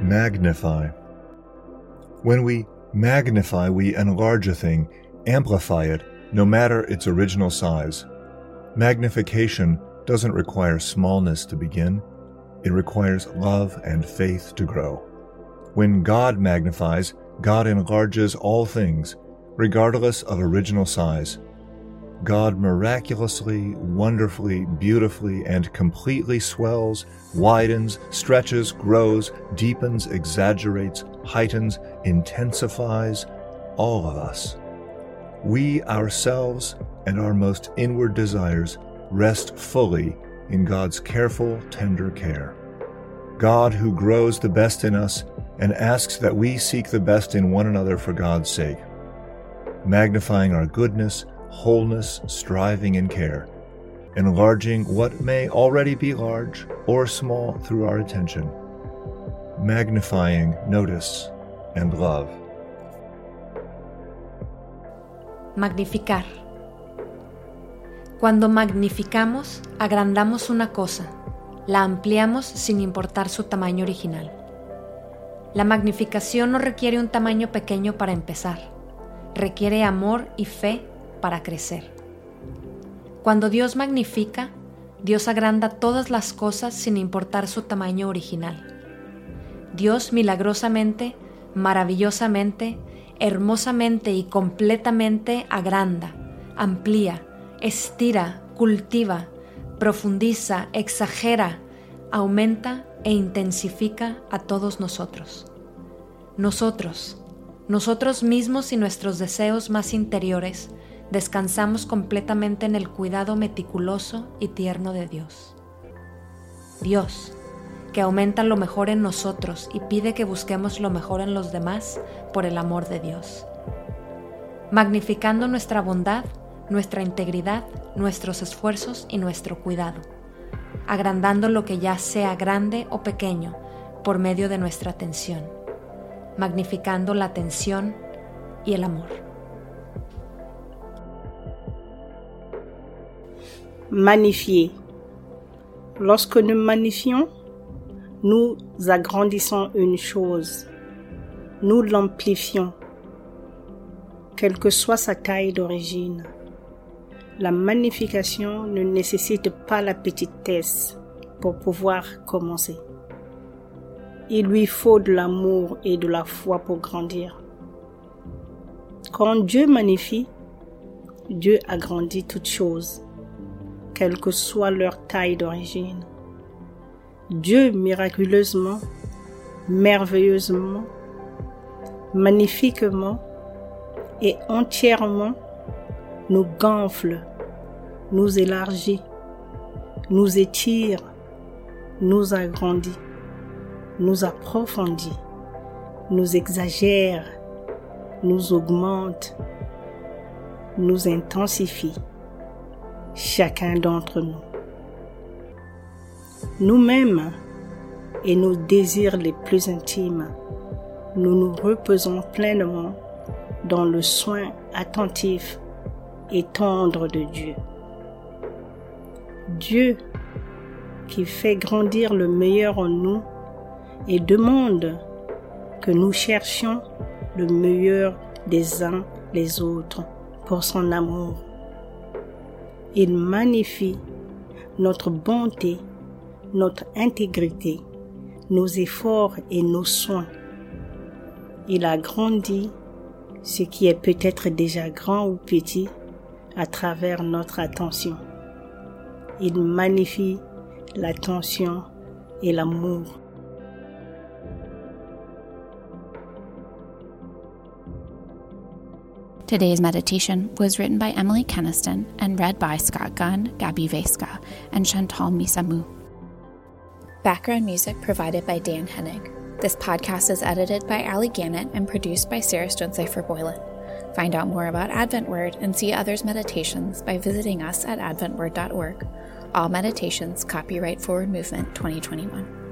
Magnify. When we magnify, we enlarge a thing, amplify it, no matter its original size. Magnification doesn't require smallness to begin, it requires love and faith to grow. When God magnifies, God enlarges all things, regardless of original size. God miraculously, wonderfully, beautifully, and completely swells, widens, stretches, grows, deepens, exaggerates, heightens, intensifies all of us. We ourselves and our most inward desires rest fully in God's careful, tender care. God, who grows the best in us and asks that we seek the best in one another for God's sake, magnifying our goodness, wholeness, striving, and care, enlarging what may already be large or small through our attention, magnifying notice and love. Magnificar. Cuando magnificamos, agrandamos una cosa, la ampliamos sin importar su tamaño original. La magnificación no requiere un tamaño pequeño para empezar, requiere amor y fe para crecer. Cuando Dios magnifica, Dios agranda todas las cosas sin importar su tamaño original. Dios milagrosamente, maravillosamente, hermosamente y completamente agranda, amplía, estira, cultiva, profundiza, exagera, aumenta e intensifica a todos nosotros. Nosotros, nosotros mismos y nuestros deseos más interiores, descansamos completamente en el cuidado meticuloso y tierno de Dios. Dios, que aumenta lo mejor en nosotros y pide que busquemos lo mejor en los demás por el amor de Dios. Magnificando nuestra bondad, nuestra integridad, nuestros esfuerzos y nuestro cuidado. Agrandando lo que ya sea grande o pequeño por medio de nuestra atención. Magnificando la atención y el amor. Magnifier. Lorsque nous magnifions, nous agrandissons une chose, nous l'amplifions, quelle que soit sa taille d'origine. La magnification ne nécessite pas la petitesse pour pouvoir commencer. Il lui faut de l'amour et de la foi pour grandir. Quand Dieu magnifie, Dieu agrandit toutes choses quelle que soit leur taille d'origine. Dieu miraculeusement, merveilleusement, magnifiquement et entièrement nous gonfle, nous élargit, nous étire, nous agrandit, nous approfondit, nous exagère, nous augmente, nous intensifie chacun d'entre nous. Nous-mêmes et nos désirs les plus intimes, nous nous reposons pleinement dans le soin attentif et tendre de Dieu. Dieu qui fait grandir le meilleur en nous et demande que nous cherchions le meilleur des uns les autres pour son amour il magnifie notre bonté, notre intégrité, nos efforts et nos soins. Il agrandit ce qui est peut-être déjà grand ou petit à travers notre attention. Il magnifie l'attention et l'amour. Today's meditation was written by Emily Keniston and read by Scott Gunn, Gabby Veska, and Chantal Misamu. Background music provided by Dan Hennig. This podcast is edited by Ali Gannett and produced by Sarah Stonecipher Boylan. Find out more about Advent Word and see others' meditations by visiting us at adventword.org. All meditations copyright Forward Movement 2021.